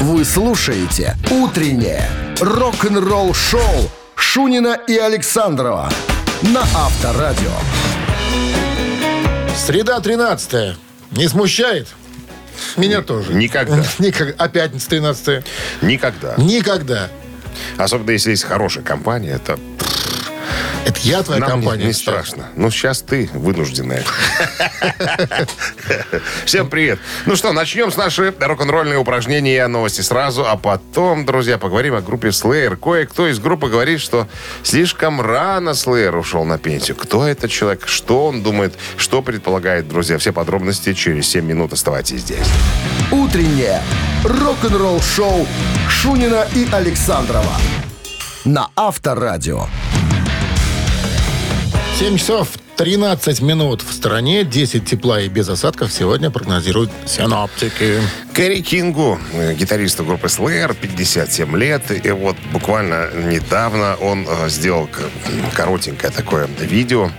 Вы слушаете «Утреннее рок-н-ролл-шоу» Шунина и Александрова на Авторадио. Среда 13 Не смущает? Меня тоже. Никогда. Никогда. А пятница 13 Никогда. Никогда. Особенно если есть хорошая компания, это Это я твоя нам не- компания. не, сейчас. страшно. Ну, сейчас ты вынужденная. Всем привет. Ну что, начнем с нашей рок-н-ролльные упражнения новости сразу, а потом, друзья, поговорим о группе Slayer. Кое-кто из группы говорит, что слишком рано Slayer ушел на пенсию. Кто этот человек? Что он думает? Что предполагает, друзья? Все подробности через 7 минут. Оставайтесь здесь. «Утреннее рок-н-ролл-шоу» Шунина и Александрова на Авторадио. 7 часов 13 минут в стране. 10 тепла и без осадков сегодня прогнозируют синоптики. Кэрри Кингу, э, гитаристу группы Slayer, 57 лет. И вот буквально недавно он э, сделал коротенькое такое видео,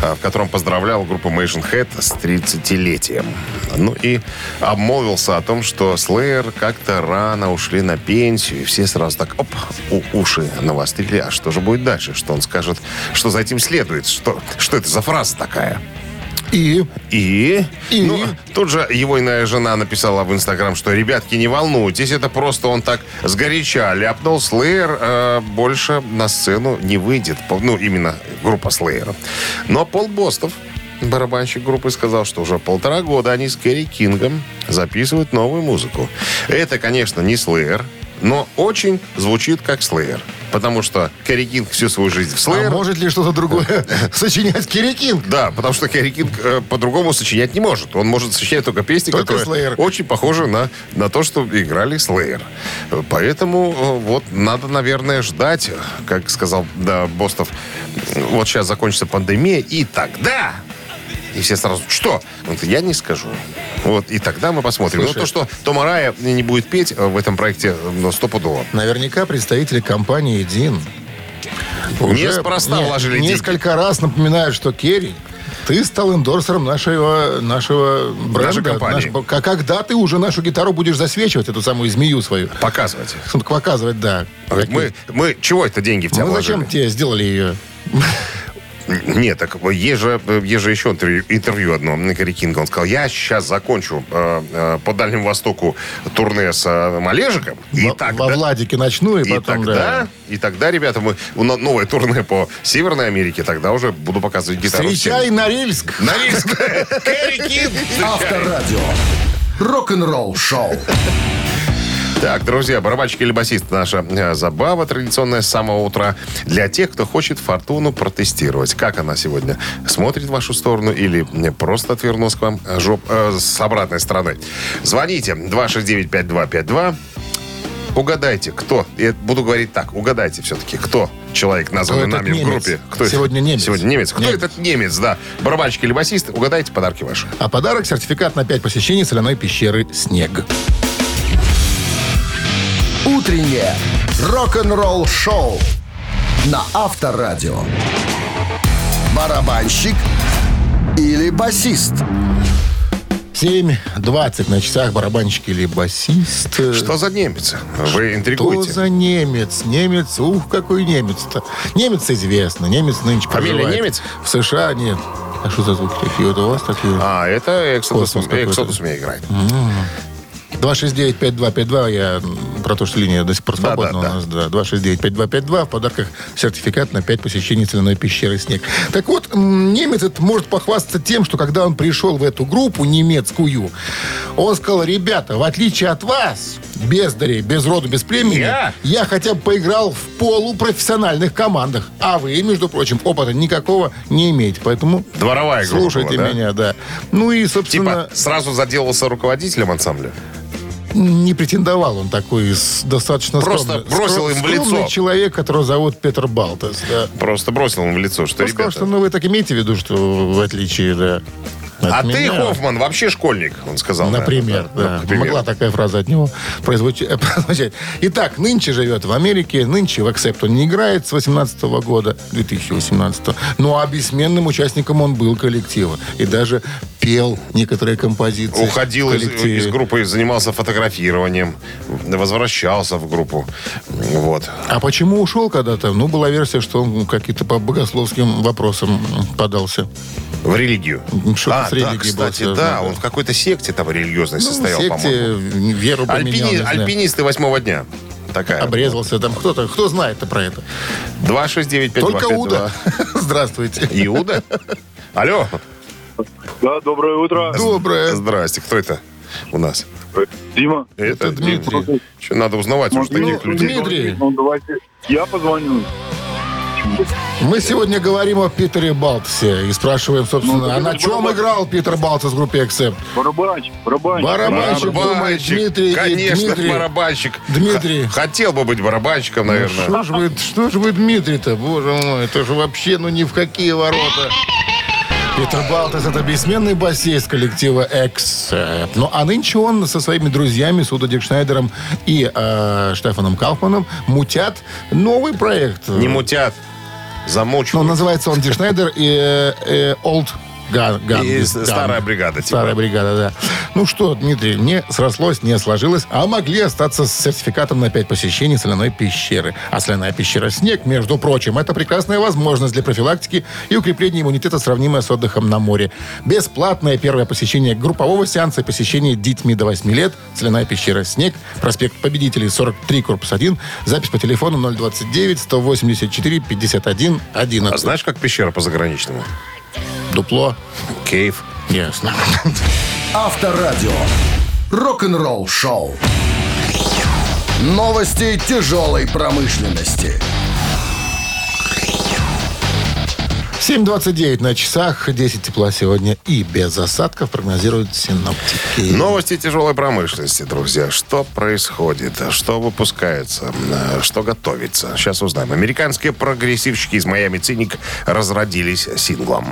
в котором поздравлял группу Machine Head с 30-летием. Ну и обмолвился о том, что Slayer как-то рано ушли на пенсию. И все сразу так, оп, у- уши навострили. А что же будет дальше? Что он скажет? Что за этим следует? Что, что это за фраза такая? И И? И? Ну, тут же его иная жена написала в Инстаграм, что, ребятки, не волнуйтесь, это просто он так сгоряча ляпнул. Слеер э, больше на сцену не выйдет. Ну, именно группа Слеера. Но Пол Бостов, барабанщик группы, сказал, что уже полтора года они с Керри Кингом записывают новую музыку. Это, конечно, не Слеер, но очень звучит как Слеер. Потому что Керри Кинг всю свою жизнь в Слеер. а может ли что-то другое сочинять Кирикин? Да, потому что Керри Кинг э, по-другому сочинять не может. Он может сочинять только песни, Только которые Slayer. очень похожи на, на то, что играли. Э, Поэтому э, вот надо, наверное, ждать, как сказал да, Бостов, вот сейчас закончится пандемия, и тогда... И все сразу, что? Он говорит, я не скажу. Вот, и тогда мы посмотрим. Слушай. Но то, что Тома Рая не будет петь э, в этом проекте, ну, стопудово. Наверняка представители компании «Дин» Неспроста не- вложили деньги. несколько раз напоминают, что Керри, ты стал эндорсером нашего, нашего бренда. компании. Наш- когда ты уже нашу гитару будешь засвечивать, эту самую змею свою? Показывайте. Показывать, да. Мы, мы чего это деньги в тебя Мы зачем вложили? тебе сделали ее? Нет, так есть же, есть же еще интервью, интервью одно на Гарри Кинга. Он сказал, я сейчас закончу э, э, по Дальнему Востоку турне с э, Малежиком. И Во, тогда, во Владике начну, и, и, потом, тогда, да. и тогда, ребята, мы новое турне по Северной Америке. Тогда уже буду показывать гитару. Встречай. Норильск. Норильск. Кэрри Кинг. Авторадио. Рок-н-ролл-шоу. Так, друзья, барабанщик или басист наша э, забава традиционная с самого утра для тех, кто хочет фортуну протестировать. Как она сегодня смотрит в вашу сторону или просто отвернулась к вам э, жоп, э, с обратной стороны. Звоните 269-5252. Угадайте, кто. Я буду говорить так, угадайте все-таки, кто человек, названный Кто нами в немец? группе. Кто это? Сегодня немец. Сегодня немец. Кто Немец. этот немец, да. Барабанщик или басист, угадайте подарки ваши. А подарок – сертификат на 5 посещений соляной пещеры «Снег». «Утреннее рок-н-ролл-шоу» на Авторадио. Барабанщик или басист? 7.20 на часах барабанщик или басист. Что за немец? Вы Что интригуете. за немец? Немец, ух, какой немец-то. Немец известно, немец нынче Фамилия немец? В США нет. А что за звуки такие вот у вас такие? А, это Эксодус. Эксодус мне играет. 269-5252, я про то, что линия до сих пор Да, свободна да, у нас, да. 269-5252, в подарках сертификат на 5 посещений соляной пещеры «Снег». Так вот, немец этот может похвастаться тем, что когда он пришел в эту группу немецкую, он сказал, ребята, в отличие от вас, бездарей, без роду, без племени, Я? я хотя бы поиграл в полупрофессиональных командах, а вы, между прочим, опыта никакого не имеете, поэтому Дворовая группа слушайте была, да? меня, да. Ну и, собственно... Типа сразу заделался руководителем ансамбля? Не претендовал он такой достаточно Просто скромный, бросил скром- им в лицо. скромный человек, которого зовут Петр Балтас. Да. Просто бросил ему в лицо, что, Он сказал, ребята... что ну, вы так имеете в виду, что в отличие, да. От а ты, меня? Хоффман, вообще школьник, он сказал. Например, наверное, да. Например. Могла такая фраза от него произвучи- прозвучать. Итак, нынче живет в Америке, нынче в Accept он не играет с 18 года, 2018 Ну, а бессменным участником он был коллектива. И даже пел некоторые композиции. Уходил из, из группы, занимался фотографированием, возвращался в группу. Вот. А почему ушел когда-то? Ну, была версия, что он какие-то по богословским вопросам подался. В религию. Что-то а, с да, религией кстати, связано, да, да. он в какой-то секте там религиозной Ну, состоял, в по-моему. секте веру поменял, Альпини-. Альпинисты восьмого дня. Такая. Обрезался там кто-то. Кто знает-то про это? 269 Только Уда. Здравствуйте. Иуда? Алло. Да, доброе утро. Доброе. Здрасте. Кто это у нас? Дима. Это Дмитрий. Что, надо узнавать уже Ну, таких людей. Дмитрий. Ну, давайте. Я позвоню. Мы сегодня говорим о Питере Балтсе и спрашиваем, собственно, Ну, а на чем барабан. играл Питер Балтс в группе Accept? Барабанщик, барабанщик. Барабанщик, думает Дмитрий. и Конечно, Дмитрий. барабанщик. Дмитрий. Х- Хотел бы быть барабанщиком, наверное. Что же вы, что ж вы, Дмитрий-то, боже мой, это же вообще, ну ни в какие ворота. Питер Балтес это бессменный басист коллектива Accept. Ну, а нынче он со своими друзьями, Суда Дикшнайдером и э, Штефаном Кауфманом, мутят новый проект. Не мутят. Ну, Замучивают. называется он Дикшнайдер и э, Gun. Gun- И Gun. старая бригада, типа. Старая бригада, да. Ну что, Дмитрий, не срослось, не сложилось, а могли остаться с сертификатом на 5 посещений соляной пещеры. А соляная пещера «Снег», между прочим, это прекрасная возможность для профилактики и укрепления иммунитета, сравнимая с отдыхом на море. Бесплатное первое посещение группового сеанса и посещение детьми до 8 лет. Соляная пещера «Снег», проспект Победителей, 43, корпус 1. Запись по телефону 029 184 51 А 11. знаешь, как пещера по заграничному? Дупло. Кейв. Ясно. Авторадио. Рок-н-ролл шоу. Новости тяжелой промышленности. 7.29 на часах, 10 тепла сегодня и без осадков прогнозируют синоптики. Новости тяжелой промышленности, друзья. Что происходит? Что выпускается? Э, Что готовится? Сейчас узнаем. Американские прогрессивщики из Майами Циник разродились синглом.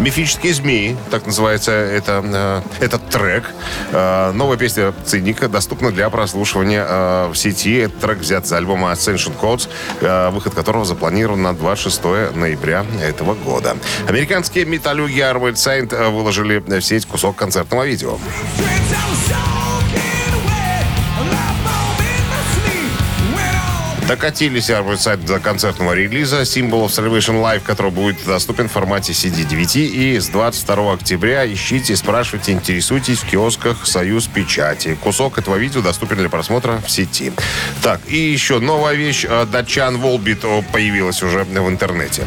Мифические змеи, так называется это, э, этот трек. Э, новая песня Циника доступна для прослушивания э, в сети. Этот трек взят с альбома Ascension Codes, э, выход которого запланирован на 26 ноября этого года. Американские металлюги Armored Saint выложили в сеть кусок концертного видео. Докатились Saint до концертного релиза Symbol of Salvation Live, который будет доступен в формате CD-DVD. И с 22 октября ищите, спрашивайте, интересуйтесь в киосках «Союз Печати». Кусок этого видео доступен для просмотра в сети. Так, и еще новая вещь. э, Датчан Волбит о, появилась уже в интернете.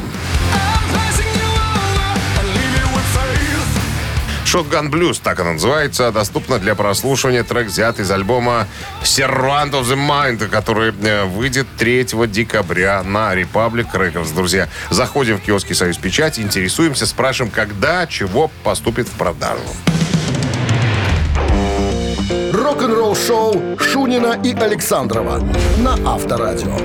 Shotgun Blues, так она называется, доступна для прослушивания. Трек взят из альбома Servant of the Mind, который э, выйдет 3 декабря на Republic Records. Друзья, заходим в киоски «Союз Печать», интересуемся, спрашиваем, когда, чего поступит в продажу. Рок-н-ролл шоу Шунина и Александрова на Авторадио.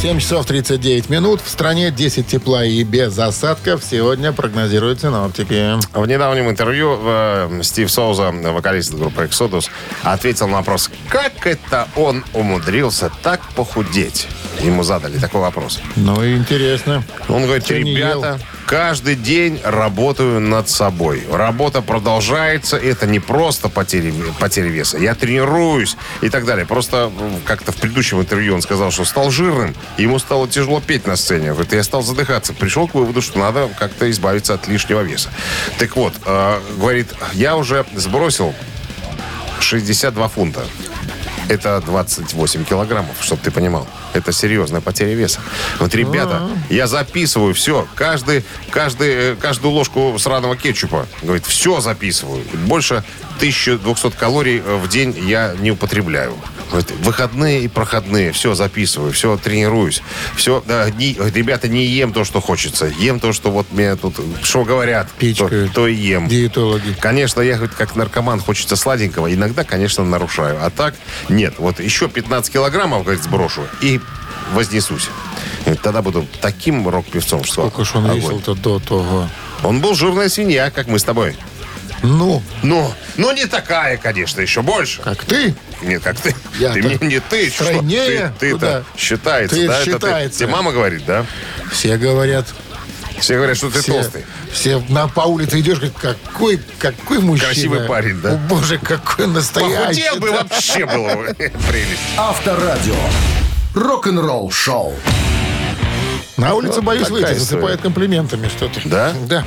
7 часов 39 минут. В стране 10 тепла и без осадков. Сегодня прогнозируют синоптики. В недавнем интервью э, Стив Соуза, вокалист группы Exodus, ответил на вопрос, как это он умудрился так похудеть. Ему задали такой вопрос. Ну, интересно. Он говорит, не ребята, каждый день работаю над собой. Работа продолжается. Это не просто потеря, потеря веса. Я тренируюсь и так далее. Просто как-то в предыдущем интервью он сказал, что стал жирным. Ему стало тяжело петь на сцене. Говорит, я стал задыхаться. Пришел к выводу, что надо как-то избавиться от лишнего веса. Так вот, э, говорит, я уже сбросил 62 фунта. Это 28 килограммов, чтобы ты понимал. Это серьезная потеря веса. Вот, ребята, я записываю все. Каждый, каждый, э, каждую ложку сраного кетчупа. Говорит, все записываю. Больше 1200 калорий э, в день я не употребляю. Выходные и проходные. Все записываю, все тренируюсь. Все, да, не- ребята, не ем то, что хочется. Ем то, что вот мне тут, что говорят, то, Пичкают. то и ем. Диетологи. Конечно, я как наркоман хочется сладенького. Иногда, конечно, нарушаю. А так, нет. Вот еще 15 килограммов, говорит, сброшу и вознесусь. Тогда буду таким рок-певцом, что Сколько ж он весил-то до того? Он был жирная свинья, как мы с тобой. Ну, Ну, ну не такая, конечно, еще больше. как ты? Нет, как ты. Я-то ты мне не ты. что? стройнее. Ты, Куда? то считается, Ты да? Это считается. тебе мама говорит, да? Все говорят. Все говорят, что ты Все, толстый. все на, по улице идешь, говорят, какой, какой мужчина. Красивый парень, да? О, боже, какой настоящий. Похудел бы, вообще было бы прелесть. Авторадио. Рок-н-ролл шоу. На улице, боюсь, выйти, засыпает комплиментами что-то. Да? Да.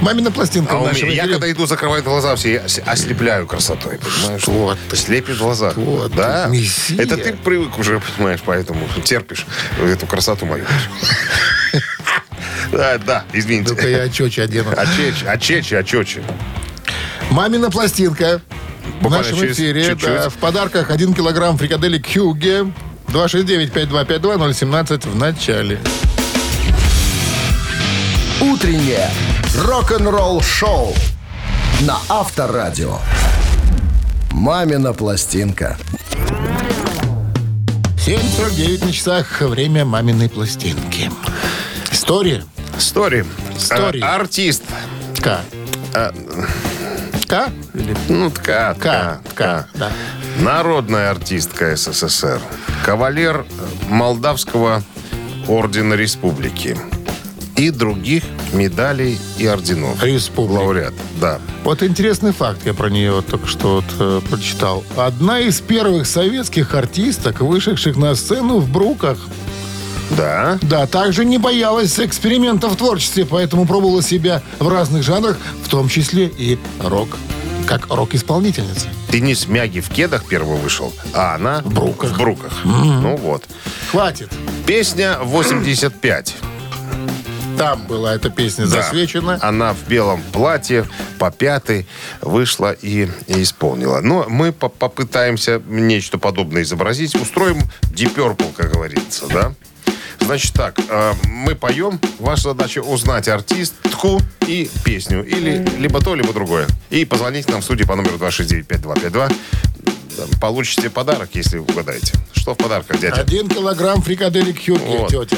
Мамина пластинка А в у нашем меня, я когда иду, закрывают глаза, все я ослепляю красотой, понимаешь? Что ты? Слепишь глаза. Что ты, да? мессия? Это ты привык уже, понимаешь, поэтому терпишь эту красоту мою. Да, да, извините. я чечи одену. Очечи, очечи, очечи. Мамина пластинка в Буквально нашем через эфире. чуть-чуть. Да, в подарках 1 килограмм фрикаделек Хьюге. 269-5252-017 в начале. Утреннее рок-н-ролл шоу на Авторадио. Мамина пластинка. 7.49 на часах. Время маминой пластинки. История. Стори. Стори. А, Артист. К. К? Или Ну, ТК, К? К, да. Народная артистка СССР. Кавалер Молдавского ордена республики. И других медалей и орденов. Республики. Лауреат, да. Вот интересный факт, я про нее вот только что вот, э, прочитал. Одна из первых советских артисток, вышедших на сцену в бруках. Да. Да, также не боялась экспериментов в творчестве, поэтому пробовала себя в разных жанрах, в том числе и рок. Как рок-исполнительница. Денис Мяги в кедах первый вышел, а она в бруках. В бруках. Ну вот. Хватит. Песня 85. Там была эта песня Да. засвечена. Она в белом платье по пятой вышла и, и исполнила. Но мы по- попытаемся нечто подобное изобразить. Устроим Deep Purple, как говорится, да? Значит так, э, мы поем. Ваша задача узнать артистку и песню. Или либо то, либо другое. И позвоните нам в студию по номеру 269-5252. Получите подарок, если угадаете. Что в подарках, дядя? Один килограмм фрикаделек Хьюги, Вот. тетя.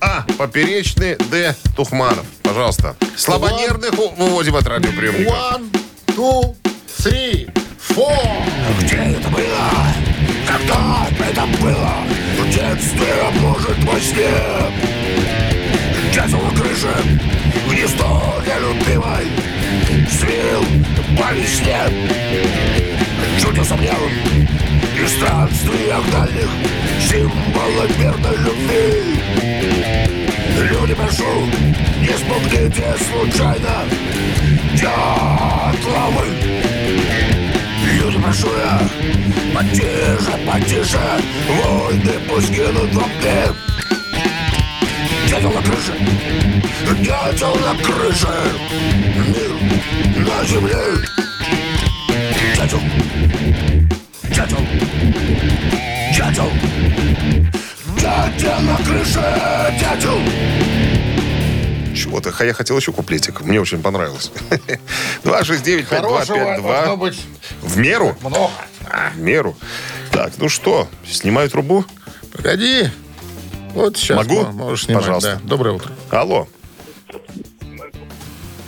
А. Поперечный. Д. Тухманов. Пожалуйста. Слабонервных у- выводим от радиоприемника. One, two, three, four. Где это было? Когда это было? В детстве, а может во сне Дятел на крыше Гнездо нелюбимой Свил по весне Чудесом левым И странствиях дальних Символы верной любви. Люди, прошу, не спугните случайно. Дятловы Люди, прошу я, потише, потише. Войны пусть гинут во мне. Дятел на крыше, дятел на крыше. Мир на земле На крыше, Чего-то. Я хотел еще куплетик. Мне очень понравилось. 269-5252. Хорошего должно быть В меру? много. А, в меру. Так, ну что, снимаю трубу? Погоди. Вот сейчас Могу? мо- можешь снимать. Пожалуйста. да. Доброе утро. Алло.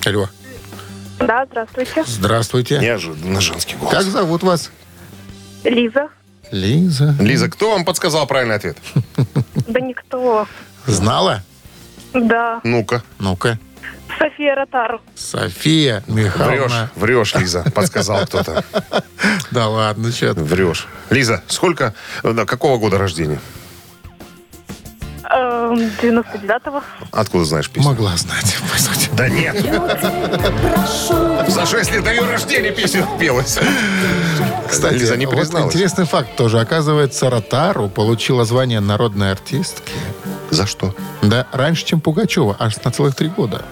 Алло. Да, здравствуйте. Здравствуйте. Неожиданно женский голос. Как зовут вас? Лиза. Лиза. Лиза, кто вам подсказал правильный ответ? Да никто. Знала? Да. Ну-ка. Ну-ка. София Ротару. София Врешь, Михайловна. врешь, Лиза, подсказал кто-то. Да ладно, что. Врешь. Лиза, сколько, э, какого года рождения? Эм, 99-го. Откуда знаешь песню? Могла знать, по сути. Да нет. За 6 лет до ее рождения песня пелась. Кстати, Лиза не вот призналась. интересный факт тоже. Оказывается, Ротару получила звание народной артистки. За что? Да, раньше, чем Пугачева. Аж на целых три года.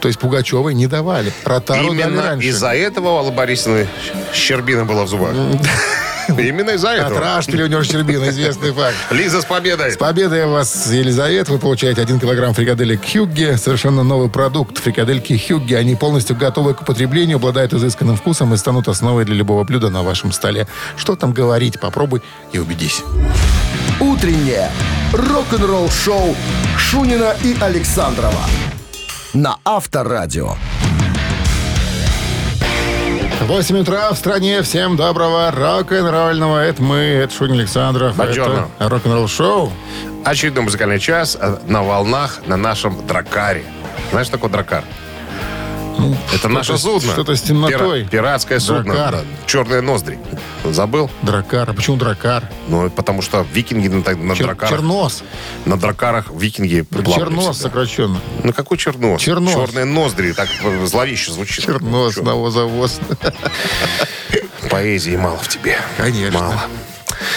То есть Пугачевой не давали. Ротару дали Именно раньше. из-за этого у Аллы Борисовны щербина была в зубах. Именно из-за этого. Рашпиля у него Щербина, известный факт. Лиза с победой. С победой вас, Елизавета. Вы получаете 1 килограмм фрикаделек Хюгге. Совершенно новый продукт. Фрикадельки Хюгге. Они полностью готовы к употреблению, обладают изысканным вкусом и станут основой для любого блюда на вашем столе. Что там говорить? Попробуй и убедись. Утреннее рок-н-ролл-шоу Шунина и Александрова на Авторадио. 8 утра в стране. Всем доброго рок-н-ролльного. Это мы, это Шунин Александров. Бонжорно. Это рок-н-ролл шоу. Очередной музыкальный час э, на волнах на нашем дракаре. Знаешь, что такое дракар? Это наше судно. что-то с темнотой. Пира- пиратское судно. Дракар. Да, Черные ноздри. Забыл? Дракар. А почему дракар? Ну, потому что викинги на, на Чер- дракарах... Чернос. На дракарах викинги плавали Чернос всегда. сокращенно. Ну, какой чернос? Чернос. Черные ноздри. Так зловеще звучит. Чернос, Чё? навозовоз. Поэзии мало в тебе. Конечно. Мало.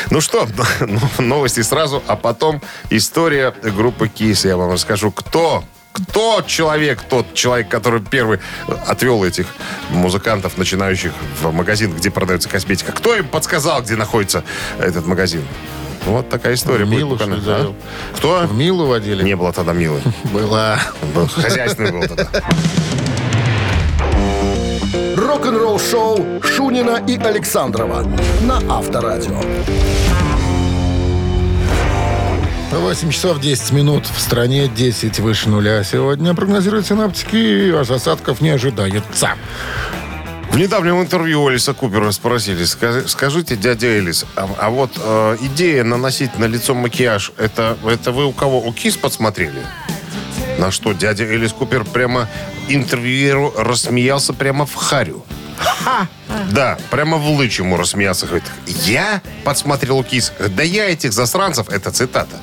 Ну что, ну, новости сразу, а потом история группы Кис. Я вам расскажу, кто кто человек, тот человек, который первый отвел этих музыкантов, начинающих в магазин, где продается косметика. Кто им подсказал, где находится этот магазин? Вот такая история. В будет Милу, буквально. что? А? Кто? В Милу водили? Не было тогда Милы. Была. Был Хозяйственный был тогда. Рок-н-ролл-шоу Шунина и Александрова на Авторадио. 8 часов 10 минут. В стране 10 выше нуля. Сегодня прогнозируют синаптики, а осадков не ожидается. В недавнем интервью Элиса Купера спросили, «Скажи- скажите, дядя Элис, а, а вот э, идея наносить на лицо макияж, это, это вы у кого, у КИС подсмотрели? На что дядя Элис Купер прямо интервьюеру рассмеялся прямо в харю. Да, прямо в лыч ему рассмеялся. Говорит, я подсмотрел КИС. Да я этих засранцев, это цитата,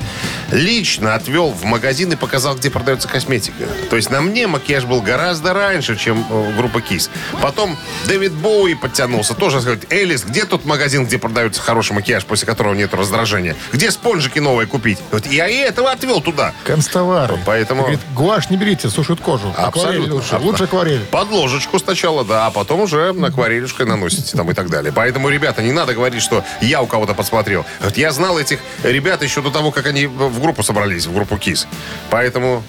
лично отвел в магазин и показал, где продается косметика. То есть на мне макияж был гораздо раньше, чем э, группа КИС. Потом Дэвид Боуи подтянулся. Тоже говорит, Элис, где тот магазин, где продается хороший макияж, после которого нет раздражения? Где спонжики новые купить? Говорит, я и этого отвел туда. Констовары. Поэтому- Говорит, гуашь не берите, сушит кожу. Акварель Абсолютно. лучше. Аб- Лучше акварель. Под ложечку сначала, да, а потом уже акварелюшкой наносите там и так далее. Поэтому, ребята, не надо говорить, что я у кого-то подсмотрел. Вот Я знал этих ребят еще до того, как они в группу собрались, в группу КИС. Поэтому,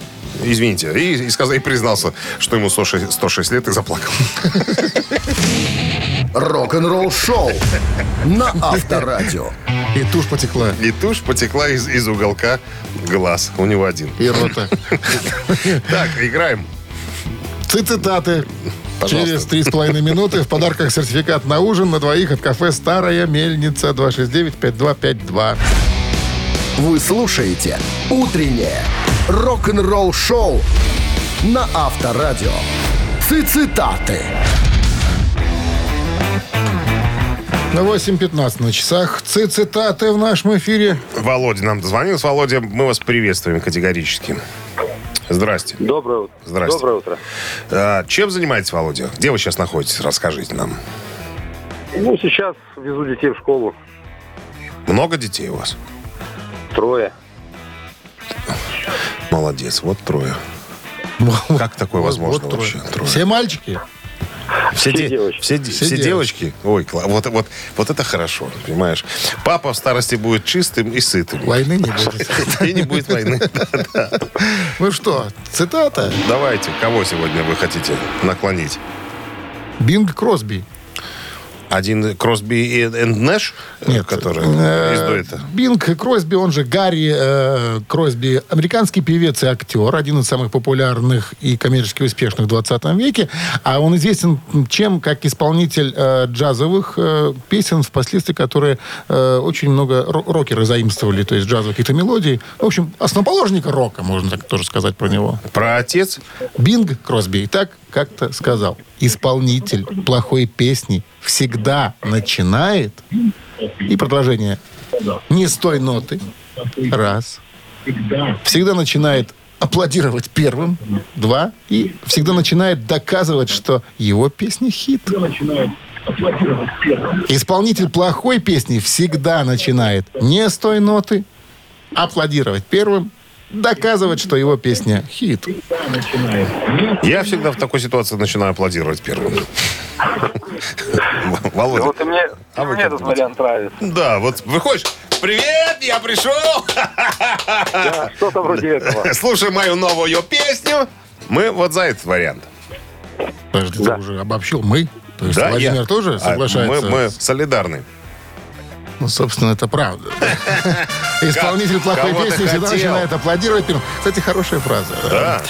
извините. И, и сказал, и признался, что ему 106, 106 лет и заплакал. Рок-н-ролл-шоу на Авторадио. И тушь потекла. И тушь потекла из, из уголка глаз. У него один. И рота. Так, играем. Цитаты. Пожалуйста. Через три с половиной минуты в подарках сертификат на ужин на двоих от кафе «Старая мельница» 269-5252. Вы слушаете «Утреннее рок-н-ролл-шоу» на Авторадио. Цитаты. На 8.15 на часах. Ци- Цитаты в нашем эфире. Володя нам дозвонился. Володя, мы вас приветствуем категорически. Здрасте. Доброе утро. Здрасте. Доброе утро. А, чем занимаетесь, Володя? Где вы сейчас находитесь? Расскажите нам. Ну, сейчас везу детей в школу. Много детей у вас? Трое. Молодец, вот трое. Как такое Вот- возможно вот трое. вообще? Трое. Все мальчики? Все, все де- девочки. Все, Все все девочки. девочки? Ой, вот, вот, вот это хорошо, понимаешь? Папа в старости будет чистым и сытым. Войны не будет. И не будет войны. Ну что, цитата. Давайте, кого сегодня вы хотите наклонить? Бинг Кросби. Один Кросби и Нэш, Нет, который э, из дуэта? Бинг Кросби, он же Гарри э, Кросби, американский певец и актер, один из самых популярных и коммерчески успешных в 20 веке. А он известен чем как исполнитель э, джазовых э, песен, впоследствии которые э, очень много ро- рокеры заимствовали, то есть джазовых каких-то мелодий. В общем, основоположника рока, можно так тоже сказать про него. Про отец? Бинг Кросби и так как-то сказал. Исполнитель плохой песни всегда начинает... И продолжение. Не с той ноты. Раз. Всегда начинает аплодировать первым. Два. И всегда начинает доказывать, что его песня хит. Исполнитель плохой песни всегда начинает не с той ноты, аплодировать первым доказывать, что его песня хит. Я всегда в такой ситуации начинаю аплодировать первым. Володя. Вот и мне, А вы мне этот думаете? вариант нравится. Да, вот выходишь. Привет, я пришел. Да, что-то вроде этого. Слушай мою новую песню. Мы вот за этот вариант. Подожди, Да. ты уже обобщил мы? То есть Да, Владимир я- тоже А, соглашается? Мы, мы солидарны. Ну, собственно, это правда. Исполнитель плохой песни всегда начинает аплодировать. Кстати, хорошая фраза. Да.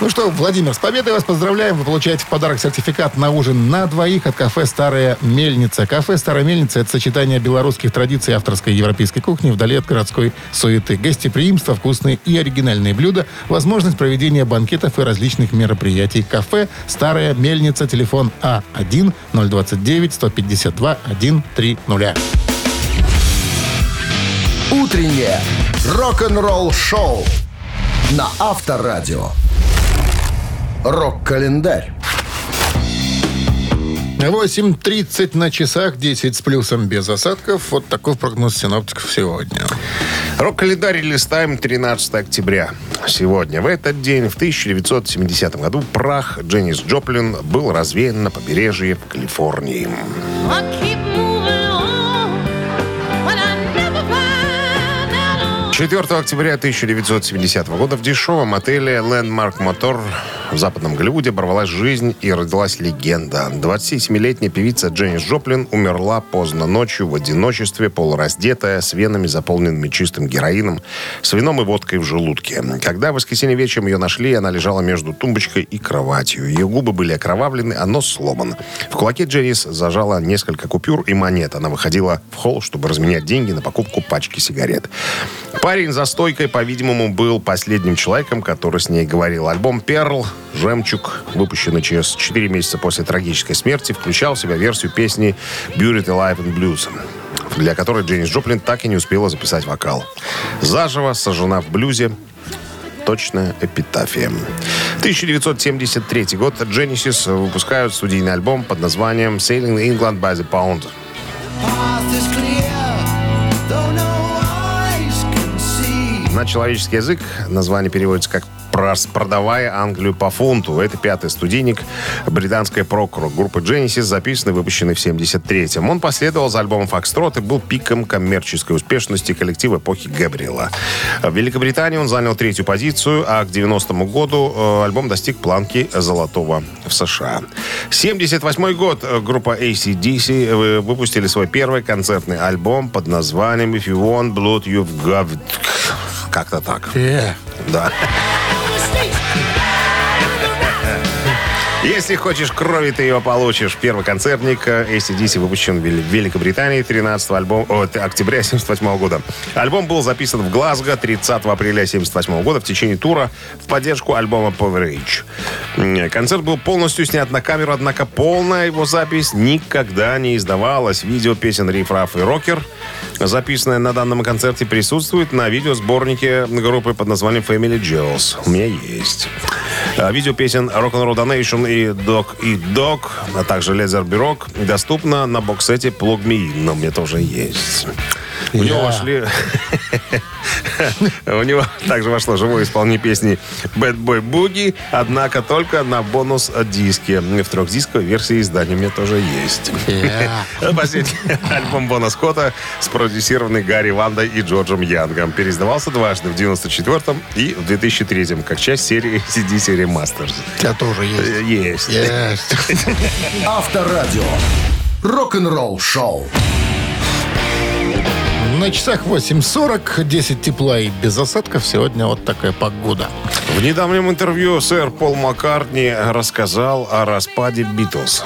Ну что, Владимир, с победой вас поздравляем. Вы получаете в подарок сертификат на ужин на двоих от кафе «Старая мельница». Кафе «Старая мельница» — это сочетание белорусских традиций и авторской европейской кухни вдали от городской суеты. Гостеприимство, вкусные и оригинальные блюда, возможность проведения банкетов и различных мероприятий. Кафе «Старая мельница». Телефон А А1-029-152-130. Утреннее рок-н-ролл-шоу на Авторадио. Рок-календарь. 8.30 на часах, 10 с плюсом без осадков. Вот такой прогноз синоптиков сегодня. Рок-календарь листаем 13 октября. Сегодня, в этот день, в 1970 году, прах Дженнис Джоплин был развеян на побережье в Калифорнии. I keep 4 октября 1970 года в дешевом отеле Landmark Motor в западном Голливуде оборвалась жизнь и родилась легенда. 27-летняя певица Дженнис Джоплин умерла поздно ночью в одиночестве, полураздетая, с венами, заполненными чистым героином, с вином и водкой в желудке. Когда в воскресенье вечером ее нашли, она лежала между тумбочкой и кроватью. Ее губы были окровавлены, а нос сломан. В кулаке Дженнис зажала несколько купюр и монет. Она выходила в холл, чтобы разменять деньги на покупку пачки сигарет. Парень за стойкой, по-видимому, был последним человеком, который с ней говорил. Альбом «Перл», «Жемчуг», выпущенный через 4 месяца после трагической смерти, включал в себя версию песни «Buried Alive in Blues», для которой Дженнис Джоплин так и не успела записать вокал. Заживо сожжена в блюзе точная эпитафия. 1973 год Genesis выпускают студийный альбом под названием «Sailing England by the Pound». На человеческий язык название переводится как «Прос- «Продавая Англию по фунту». Это пятый студийник британской прокурор группы Genesis, записанный и выпущенный в 73-м. Он последовал за альбомом «Фокстрот» и был пиком коммерческой успешности коллектива эпохи Габриэла. В Великобритании он занял третью позицию, а к 90-му году э, альбом достиг планки золотого в США. 78 год э, группа ACDC э, выпустили свой первый концертный альбом под названием «If you want blood, you've got it». Как-то так. Э, Да. Если хочешь крови, ты ее получишь. Первый концертник э, ACDC выпущен в Вел- в Великобритании 13 альбом, о, т- октября 78 года. Альбом был записан в Глазго 30 апреля 78 года в течение тура в поддержку альбома Power Age. М, Концерт был полностью снят на камеру, однако полная его запись никогда не издавалась. Видео песен Риф Раф и Рокер, записанное на данном концерте, присутствует на видеосборнике группы под названием Family Jewels. У меня есть. А, Видео песен Rock'n'Roll Donation и Dog и Dog, а также Laser Rock доступно на боксете Plug Me, но меня тоже есть. У него вошли... У него также вошло живое исполнение песни Bad Boy Boogie, однако только на бонус-диске. В трехдисковой версии издания у меня тоже есть. Последний альбом Бона Скотта, спродюсированный Гарри Вандой и Джорджем Янгом, переиздавался дважды в 94-м и в 2003-м, как часть серии CD Remasters. У тебя тоже есть. Э, Есть. Авторадио. Рок-н-ролл-шоу. На часах 8.40, 10 тепла и без осадков. Сегодня вот такая погода. В недавнем интервью сэр Пол Маккартни рассказал о распаде Битлз.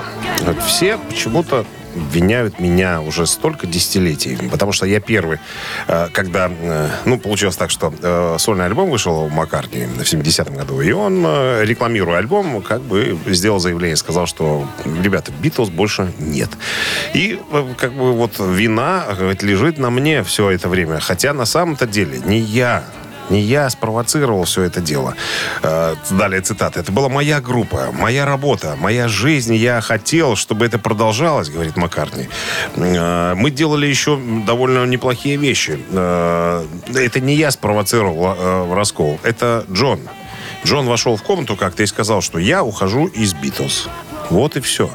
Все почему-то обвиняют меня уже столько десятилетий, потому что я первый, э, когда, э, ну, получилось так, что э, сольный альбом вышел у Маккартни в 70-м году, и он, рекламируя альбом, как бы сделал заявление, сказал, что, ребята, Битлз больше нет. И как бы вот вина лежит на мне все это время, хотя на самом-то деле не я Не я спровоцировал все это дело. Э, Далее цитата. Это была моя группа, моя работа, моя жизнь. Я хотел, чтобы это продолжалось, говорит Маккартни. Э, Мы делали еще довольно неплохие вещи. Э, Это не я спровоцировал раскол. Это Джон. Джон вошел в комнату как-то и сказал, что я ухожу из Битлз. Вот и все.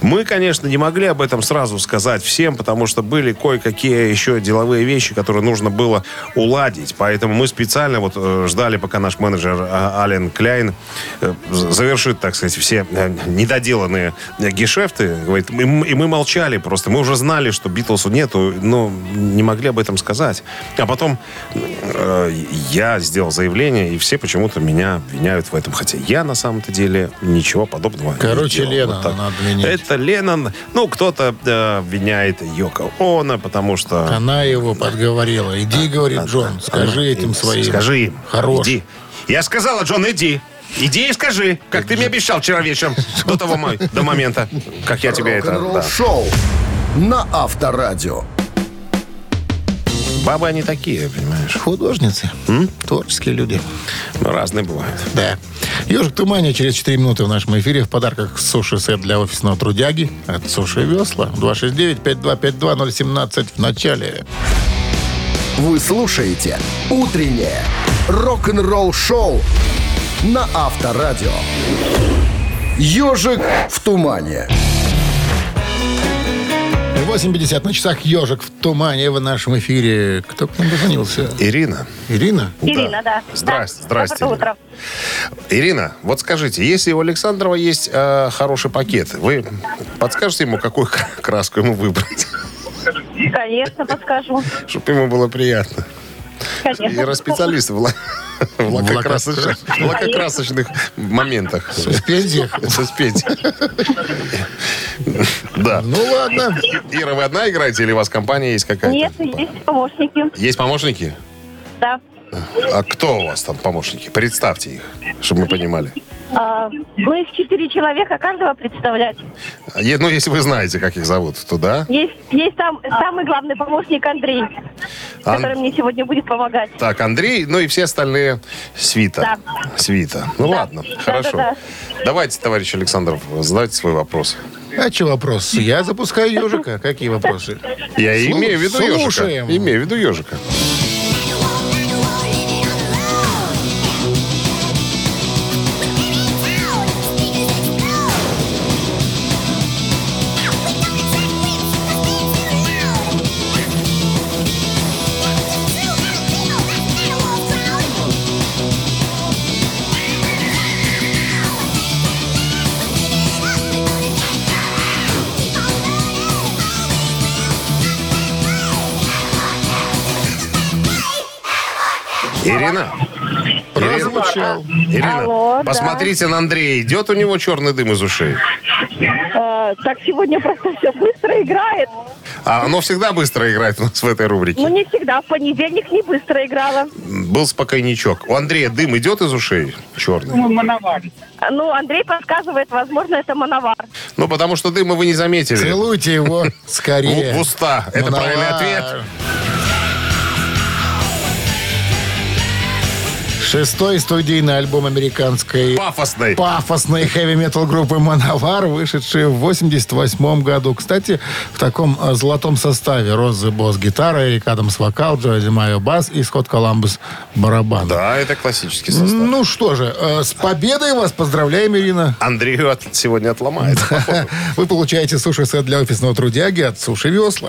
Мы, конечно, не могли об этом сразу сказать всем, потому что были кое-какие еще деловые вещи, которые нужно было уладить. Поэтому мы специально вот э, ждали, пока наш менеджер а, Ален Кляйн э, завершит, так сказать, все э, недоделанные э, гешефты. Говорит, и мы молчали просто. Мы уже знали, что Битлсу нету, но не могли об этом сказать. А потом э, я сделал заявление, и все почему-то меня обвиняют в этом. Хотя я на самом-то деле ничего подобного не Короче, делал. Леннона Вот так. надо обвинять. Это Леннон. Ну, кто-то э, обвиняет Йоко Оно, потому что... Она его подговорила. Иди, говорит Джон, скажи Она- этим своим. Скажи им. Хорош. Иди. Я сказала, Джон, иди. Иди и скажи, как ты мне обещал вчера вечером, до того до момента, как я тебе это... Да. шоу на Авторадио. Бабы они такие, понимаешь? Художницы. Творческие люди. Ну, разные бывают. Да. Ежик Тумания через 4 минуты в нашем эфире. В подарках суши-сет для офисного трудяги от Суши Весла. 269-5252-017 в начале. Вы слушаете «Утреннее рок-н-ролл-шоу» на Авторадио. «Ежик в тумане». 8.50 на часах «Ежик в тумане» в нашем эфире. Кто к нам дозвонился? Ирина. Ирина? Ирина, да. Здрасте, Да. здрасте, Доброе утро. Ирина, вот скажите, если у Александрова есть э, хороший пакет, вы подскажете ему, какую краску ему выбрать, Конечно, подскажу. чтобы ему было приятно? Конечно. Я специалист в, в лакокрасочных, в лакокрасочных моментах. Суспензиях? Суспензиях. Да. Ну ладно. Ира, вы одна играете или у вас компания есть какая-то? Нет, есть помощники. Есть помощники? Да. А кто у вас там помощники? Представьте их, чтобы мы понимали. А, мы из четыре человека, каждого представлять. Е- Ну, если вы знаете, как их зовут, то да. Есть, есть там самый главный помощник Андрей, Ан- который мне сегодня будет помогать. Так, Андрей, ну и все остальные свита. Да. Свита. Ну Да. ладно, Да, хорошо. да, Давайте, товарищ Александров, задайте свой вопрос. А что вопрос? Я запускаю ежика. Какие вопросы? Я имею в виду слушаем. ежика. Имею в виду ежика. Ирина. Прозвучал. Ирина, Алло, да. посмотрите на Андрея. Идет у него черный дым из ушей? А, так сегодня просто все быстро играет. А оно всегда быстро играет у нас в этой рубрике. Ну, не всегда. В понедельник не быстро играла. Был спокойничок. У Андрея дым идет из ушей черный? А, Ну, Андрей подсказывает, возможно, это мановар. Ну, потому что дыма вы не заметили. Целуйте его скорее. в уста. Это Ну, правильный ответ. Шестой студийный альбом американской Пафосный. пафосной хэви-метал группы «Мановар», вышедший в 88 году. Кстати, в таком э, золотом составе. Розы Босс гитара, Эрик Адамс вокал, Джози Майо бас и Скотт Коламбус барабан. Да, это классический состав. Ну что же, э, с победой вас поздравляем, Ирина. Андрею от- сегодня отломает. Вы получаете суши-сет для офисного трудяги от Суши Весла.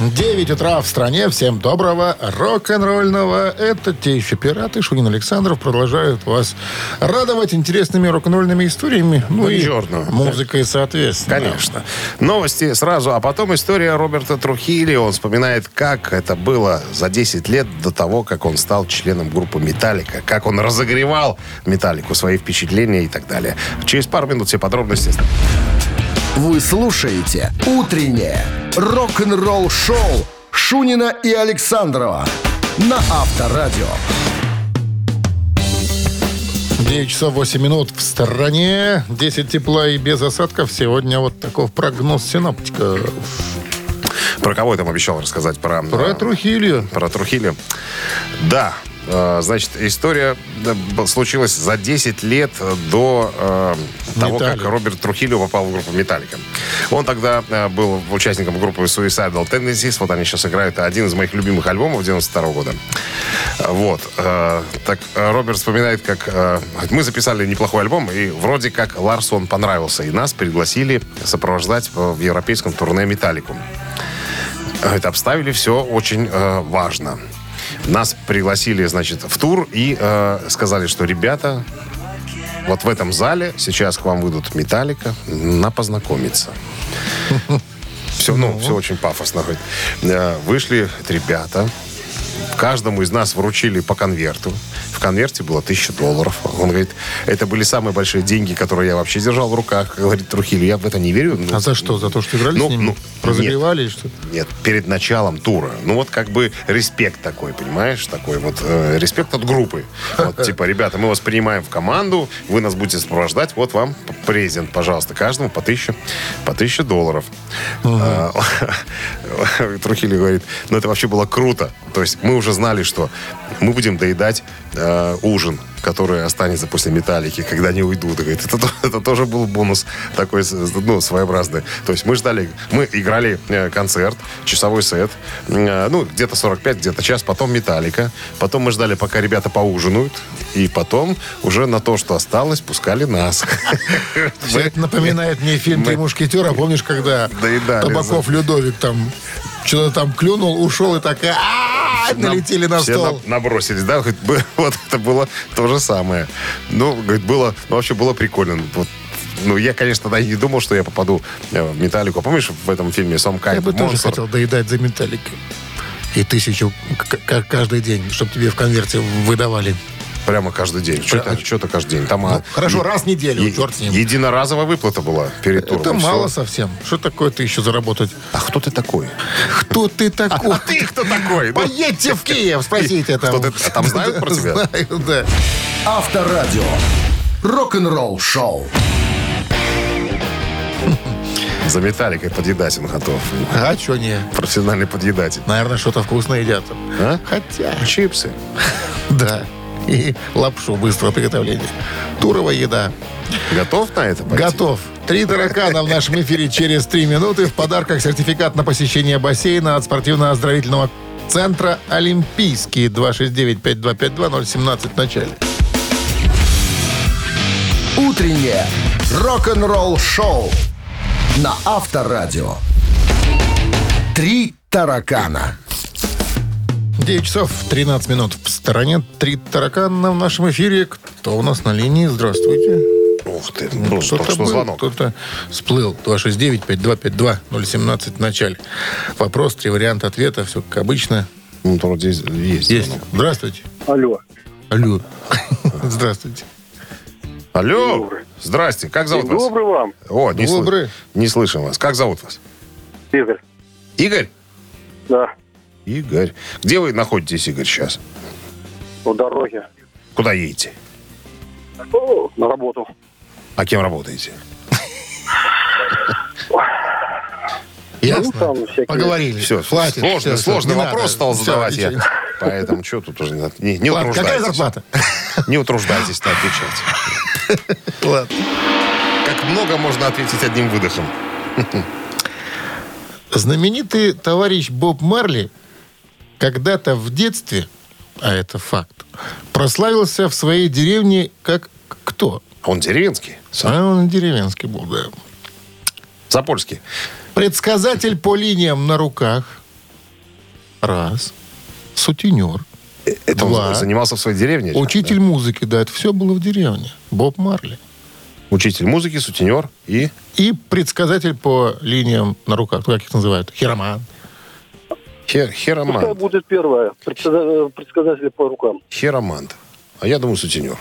9 утра в стране. Всем доброго рок-н-ролльного. Это те еще пираты. Шунин Александров продолжают вас радовать интересными рок-н-ролльными историями. Ну и Buongiorno. музыкой, соответственно. Конечно. Новости сразу, а потом история Роберта Трухили. Он вспоминает, как это было за 10 лет до того, как он стал членом группы «Металлика», как он разогревал «Металлику», свои впечатления и так далее. Через пару минут все подробности. Вы слушаете «Утреннее рок-н-ролл-шоу» Шунина и Александрова на Авторадио. 9 часов 8 минут в стороне. 10 тепла и без осадков. Сегодня вот такой прогноз синоптика. Про кого я там обещал рассказать? Про, Про э, Трухилью. Про Трухилю. Да. Э, Значит, история случилась за 10 лет до э, того, Металлика. как Роберт Трухилио попал в группу Металлика. Он тогда э, был участником группы Suicidal Tendencies. Вот они сейчас играют один из моих любимых альбомов 92 года. Э, Вот. э, Так Роберт вспоминает, как мы записали неплохой альбом, и вроде как Ларсон понравился. И нас пригласили сопровождать в европейском турне Металлику. Это обставили все очень важно. Нас пригласили, значит, в тур и э, сказали, что ребята, вот в этом зале сейчас к вам выйдут Металлика на познакомиться. Все, ну, все очень пафосно. Э, Вышли ребята, каждому из нас вручили по конверту. В конверте было тысяча долларов. Он говорит, это были самые большие деньги, которые я вообще держал в руках. Говорит Трухили, я в это не верю. Ну, А за что? За то, что играли Ну, с ними? ну, Разогревали или что? нет, перед началом тура. Ну, вот как бы респект такой, понимаешь? Такой вот э, респект от группы. Вот, типа, ребята, мы вас принимаем в команду, вы нас будете сопровождать, вот вам презент, пожалуйста, каждому по тысяче, по тысяче долларов. А, Трухили говорит, ну, это вообще было круто. То есть мы уже знали, что мы будем доедать э, ужин, который останется после металлики, когда они уйдут. Говорит, это, то- это тоже был бонус такой, ну, своеобразный. То есть мы ждали, мы играли э, концерт, часовой сет, э, ну, где-то 45, где-то час, потом металлика. Потом мы ждали, пока ребята поужинают, и потом уже на то, что осталось, пускали нас. Все это напоминает мне фильм «Три мушкетера». Помнишь, когда Табаков Людовик там что-то там клюнул, ушел и так «А-а-а!» налетели на Все стол. на- набросились, да? Говорит, бы- Вот это было то же самое. Ну, говорит, было, ну, вообще было прикольно. Вот, ну, я, конечно, тогда не думал, что я попаду э, в Металлику. А Помнишь, в этом фильме «Some Kind Я бы of тоже Monster»? хотел доедать за металлики. И тысячу каждый день, чтобы тебе в конверте выдавали. Прямо каждый день. Что-то, что-то каждый день. Там, а, Ну, хорошо, е- раз в неделю, е- черт с ним. Единоразовая выплата была перед туром. Это мало совсем. Что такое ты еще заработать? А кто ты такой? Кто ты такой? А ты кто такой? Ну, Поедьте в Киев, спросите там. Кто ты- а там знают про тебя? Знают, да. Авторадио. Рок-н-ролл шоу. За металликой подъедать он готов. А что не? Профессиональный подъедатель. Наверное, что-то вкусное едят. А? Хотя, Чипсы. да. И лапшу быстрого приготовления. Туровая еда. Готов на это пойти? Готов. Три таракана в нашем эфире через три минуты. В подарках сертификат на посещение бассейна от спортивно-оздоровительного центра «Олимпийский». 269-5252-017 в начале. Утреннее рок-н-ролл шоу на Авторадио. Три таракана. 9 часов 13 минут в стороне. Три таракана в нашем эфире. Кто у нас на линии? Здравствуйте. Ух ты, ну, Кто-то что был, звонок. кто-то всплыл. 269-5252-017 в начале. Вопрос, три варианта ответа. Все как обычно. Ну, вроде есть. Есть. звонок. Здравствуйте. Алло. Алло. Здравствуйте. Алло, здрасте, как зовут вас? Добрый вам, О, не, сл- Добрый. не слышим вас. Как зовут вас? Игорь. Игорь? Да, Игорь. Где вы находитесь, Игорь, сейчас? по дороге. Куда едете? О, на работу. А кем работаете? Ясно. Ну, там всякие- Поговорили. Все, Хватит. сложный, сложный вопрос надо. стал задавать я. Поэтому что тут уже... не- Не, не Ладно, какая утруждайтесь. зарплата? Не утруждайтесь на отвечать. Ладно. Как много можно ответить одним выдохом. Знаменитый товарищ Боб Марли когда-то в детстве, а это факт, прославился в своей деревне как кто? А Он деревенский. А он деревенский был, да. Запольский. Предсказатель по линиям на руках. Раз. Сутенер. Это Два. он занимался в своей деревне? Учитель музыки, да, это все было в деревне. Боб Марли. Учитель музыки, сутенер и... И предсказатель по линиям на руках. Как их называют? Хироман. Хер, Пускай херомант. будет первое. Предсказа- Предсказатель по рукам. Херомант. А я думаю, сутенер.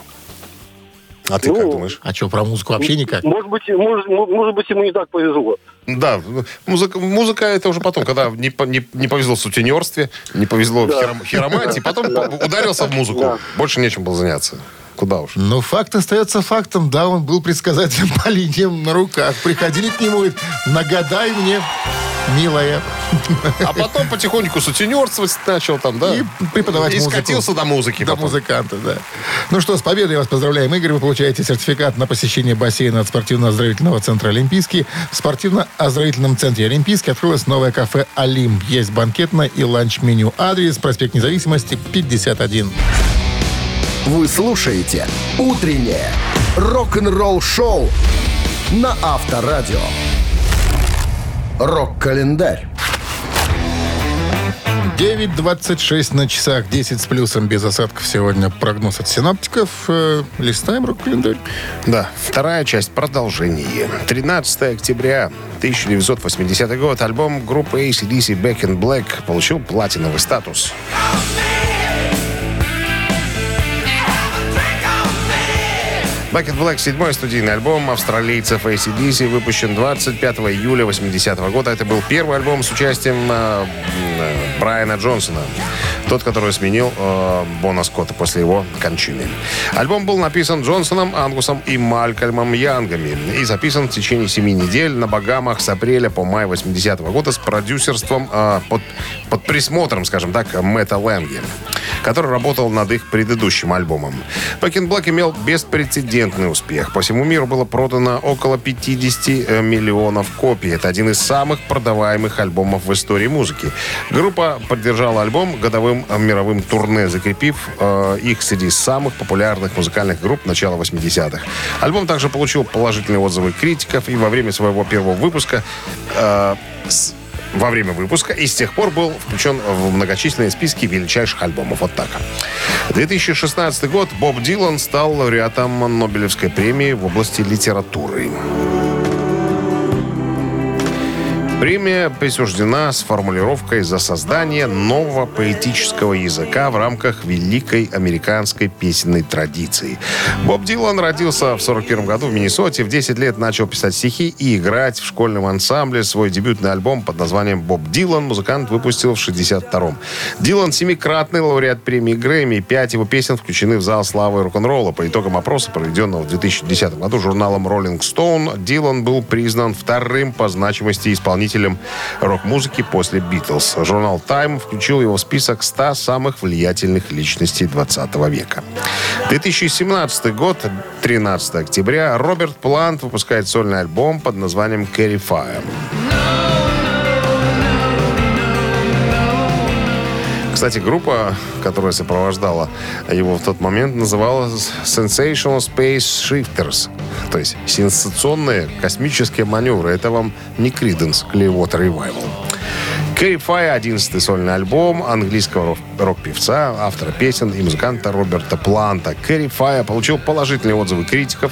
А ты Ну, как думаешь? А что, про музыку вообще никак? Может быть, может, может быть, ему не так повезло. Да, музыка, музыка это уже потом, когда не, не, не повезло в сутенерстве, не повезло в Да. хером- хероманте, потом по- ударился в музыку. Больше нечем было заняться. Куда уж. Но факт остается фактом. Да, он был предсказателем по линиям на руках. Приходили к нему и нагадай мне, милая. А потом потихоньку сутенерствовать начал там, да? И преподавать И музыку. скатился до музыки До потом. музыканта, да. Ну что, с победой вас поздравляем, Игорь. Вы получаете сертификат на посещение бассейна от спортивно-оздоровительного центра «Олимпийский». В спортивно-оздоровительном центре «Олимпийский» открылось новое кафе «Олимп». Есть банкетное и ланч-меню. Адрес проспект Независимости, 51. Вы слушаете «Утреннее рок-н-ролл-шоу» на Авторадио. Рок-календарь. 9.26 на часах, 10 с плюсом, без осадков. Сегодня прогноз от синаптиков. Э, Листаем рок-календарь. Да, вторая часть продолжение. 13 октября 1980 год альбом группы ACDC Back in Black получил платиновый статус. Back in Black, седьмой студийный альбом австралийцев ACDC, выпущен 25 июля 80 года. Это был первый альбом с участием э, м, Брайана Джонсона. Тот, который сменил э, Бона Скотта после его кончины. Альбом был написан Джонсоном, Ангусом и Малькольмом Янгами и записан в течение семи недель на Багамах с апреля по май 80 года с продюсерством, э, под, под присмотром, скажем так, Мэтта Лэнги, который работал над их предыдущим альбомом. In Black имел беспрецедентный успех. По всему миру было продано около 50 э, миллионов копий. Это один из самых продаваемых альбомов в истории музыки. Группа поддержала альбом годовым э, мировым турне, закрепив э, их среди самых популярных музыкальных групп начала 80-х. Альбом также получил положительные отзывы критиков и во время своего первого выпуска э, с- во время выпуска и с тех пор был включен в многочисленные списки величайших альбомов. Вот так. 2016 год Боб Дилан стал лауреатом Нобелевской премии в области литературы. Премия присуждена с формулировкой за создание нового поэтического языка в рамках великой американской песенной традиции. Боб Дилан родился в 41 году в Миннесоте. В 10 лет начал писать стихи и играть в школьном ансамбле. Свой дебютный альбом под названием «Боб Дилан» музыкант выпустил в 62-м. Дилан семикратный лауреат премии Грэмми. Пять его песен включены в зал славы рок-н-ролла. По итогам опроса, проведенного в 2010 году журналом Rolling Stone, Дилан был признан вторым по значимости исполнителем рок-музыки после Битлз. Журнал Time включил его в список 100 самых влиятельных личностей 20 века. 2017 год, 13 октября, Роберт Плант выпускает сольный альбом под названием «Carry Fire». Кстати, группа, которая сопровождала его в тот момент, называлась Sensational Space Shifters. То есть сенсационные космические маневры. Это вам не Creedence Clearwater Revival. Carry Fire, 11-й сольный альбом английского рок- рок-певца, автора песен и музыканта Роберта Планта. Carry Fire получил положительные отзывы критиков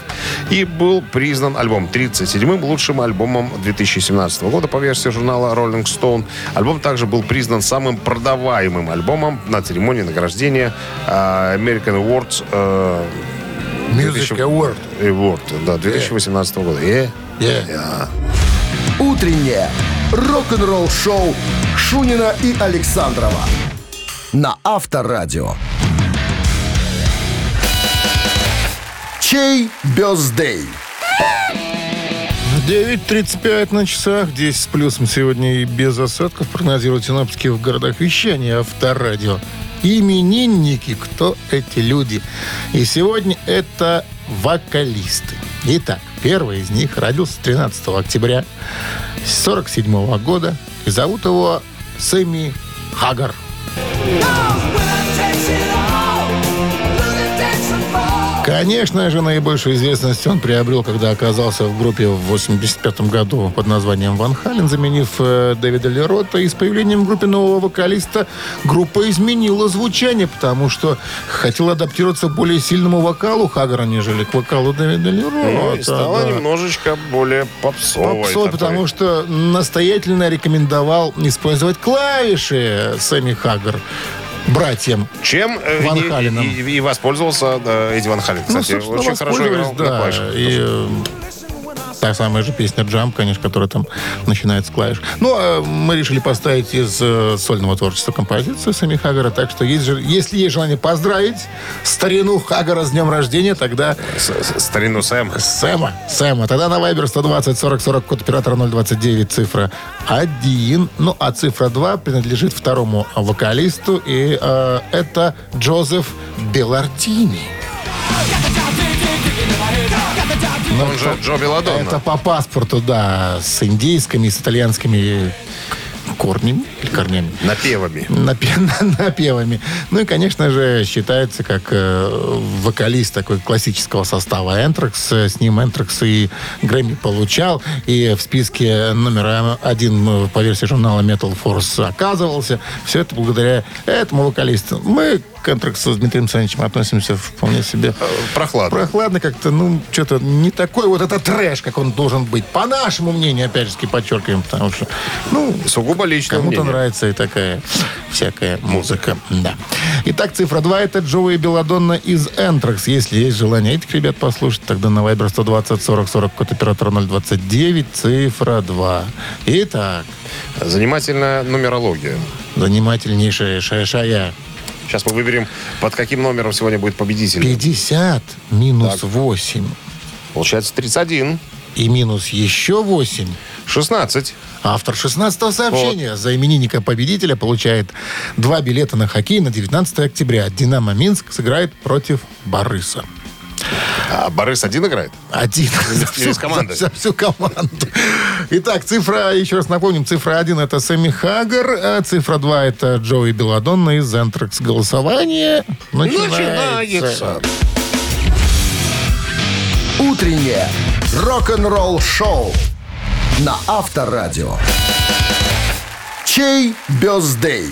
и был признан альбом 37-м лучшим альбомом 2017 года по версии журнала Rolling Stone. Альбом также был признан самым продаваемым альбомом на церемонии награждения а, American Awards э, Music 2000 Award. Award, да, 2018 года. Э, Yeah. Утреннее рок-н-ролл-шоу Шунина и Александрова на Авторадио. Чей бездей? 9.35 на часах, 10 с плюсом сегодня и без осадков прогнозируют синаптики в городах вещания Авторадио. Именинники, кто эти люди? И сегодня это вокалисты. Итак, первый из них родился 13 октября 47 года. И зовут его Сэмми Хагар. Конечно же, наибольшую известность он приобрел, когда оказался в группе в 85 году под названием Ван Хален, заменив э, Дэвида Лерота. И с появлением в группе нового вокалиста группа изменила звучание, потому что хотела адаптироваться к более сильному вокалу Хагара, нежели к вокалу Дэвида Лерота. Ну, и стало да. немножечко более попсовой. Попсой, такой. потому что настоятельно рекомендовал использовать клавиши Сэмми Хагар братьям. Чем э, Ван и- Халеном. и, и воспользовался да, Эдди Ван Хален. Кстати, Ну, очень хорошо играл воспользовались, на да. клавишах. И, э, Та самая же песня «Джамп», конечно, которая там начинается с клавиш. Ну, а мы решили поставить из э, сольного творчества композицию Сами Хагара. Так что, есть же, если есть желание поздравить старину Хагара с днем рождения, тогда С- Старину Сэм. Сэма, Сэма. Тогда на Viber 120 40 40 код оператора 029 цифра 1. Ну, а цифра 2 принадлежит второму вокалисту. И э, это Джозеф Белартини. Ну, Он же Джо Белладонна. Это по паспорту, да, с индейскими, с итальянскими корнями или корнями. Напевами. Напе- напевами. Ну и, конечно же, считается как э, вокалист такой классического состава Энтракс. С ним Энтракс и Грэмми получал. И в списке номер один э, по версии журнала Metal Force оказывался. Все это благодаря этому вокалисту. Мы к Энтраксу с Дмитрием Александровичем относимся вполне себе Прохладно. прохладно как-то, ну, что-то не такой вот это трэш, как он должен быть. По нашему мнению, опять же, подчеркиваем, потому что, ну, Сугубо личное Кому-то нравится и такая всякая музыка. Да. Итак, цифра 2 это Джоуи Беладонна из Энтракс. Если есть желание этих ребят послушать, тогда на Viber 120 40 40 код оператора 029, цифра 2. Итак, Занимательная нумерология. занимательнейшая шая. Сейчас мы выберем, под каким номером сегодня будет победитель. 50 минус 8 Получается 31. и минус еще 8. 16. Автор 16-го сообщения за именинника победителя получает два билета на хоккей на 19 октября. «Динамо Минск» сыграет против «Барыса». А Борис один играет? Один. С командой? За, всю команду. Итак, цифра, еще раз напомним, цифра 1 это Сэмми Хаггар, а цифра 2 это Джоуи Беладонна из Энтрекс. Голосование начинается. Утреннее рок-н-ролл-шоу на Авторадио. Чей бездей?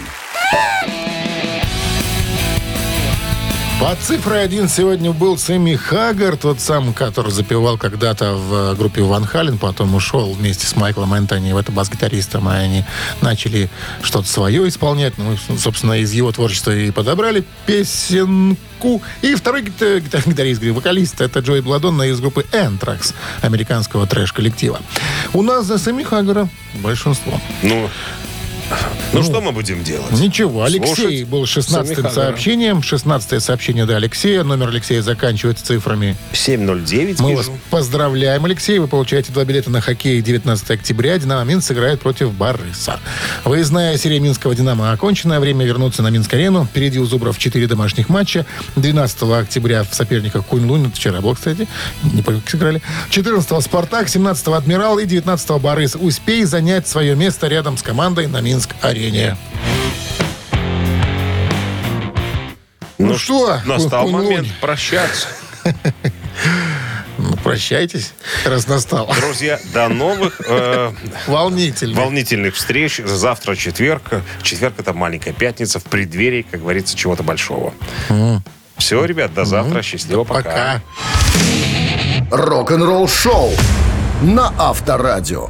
Под цифрой 1 сегодня был Сэмми Хаггар, тот самый, который запевал когда-то в э, группе Ван Хален, потом ушел вместе с Майклом Энтони, это бас-гитаристом, и они начали что-то свое исполнять. Ну, собственно, из его творчества и подобрали песенку. И второй гита- гита- гитарист, вокалист, это Джой Бладонна из группы Anthrax, американского трэш-коллектива. У нас за Сэмми Хаггара большинство. Ну, ну, что мы будем делать? Ничего, Алексей Слушать был 16 Сэмми Хаггара. сообщением. 16 сообщение до Алексея. Номер Алексея заканчивается цифрами 709 Мы вижу. вас поздравляем, Алексей. Вы получаете два билета на хоккей 19 октября. «Динамо Минск» сыграет против «Барыса». Выездная серия Минского «Динамо» окончена. Время вернуться на Минск-арену. Впереди у «Зубров» 4 домашних матча. 12 октября в соперниках Кунь-Лунь. Это вчера был, кстати. Не помню, как сыграли. 14 «Спартак», 17 «Адмирал» и 19 «Барыс». Успей занять свое место рядом с командой на Минск-арене. Ну, что, Настал Кунь-Лунь? момент прощаться. Ну, прощайтесь, раз настал. Друзья, до новых э, Волнительно. волнительных встреч. Завтра четверг. Четверг это маленькая пятница в преддверии, как говорится, чего-то большого. Все, ребят, до завтра. Счастливо, пока. Пока. Рок-н-ролл-шоу на Авторадио.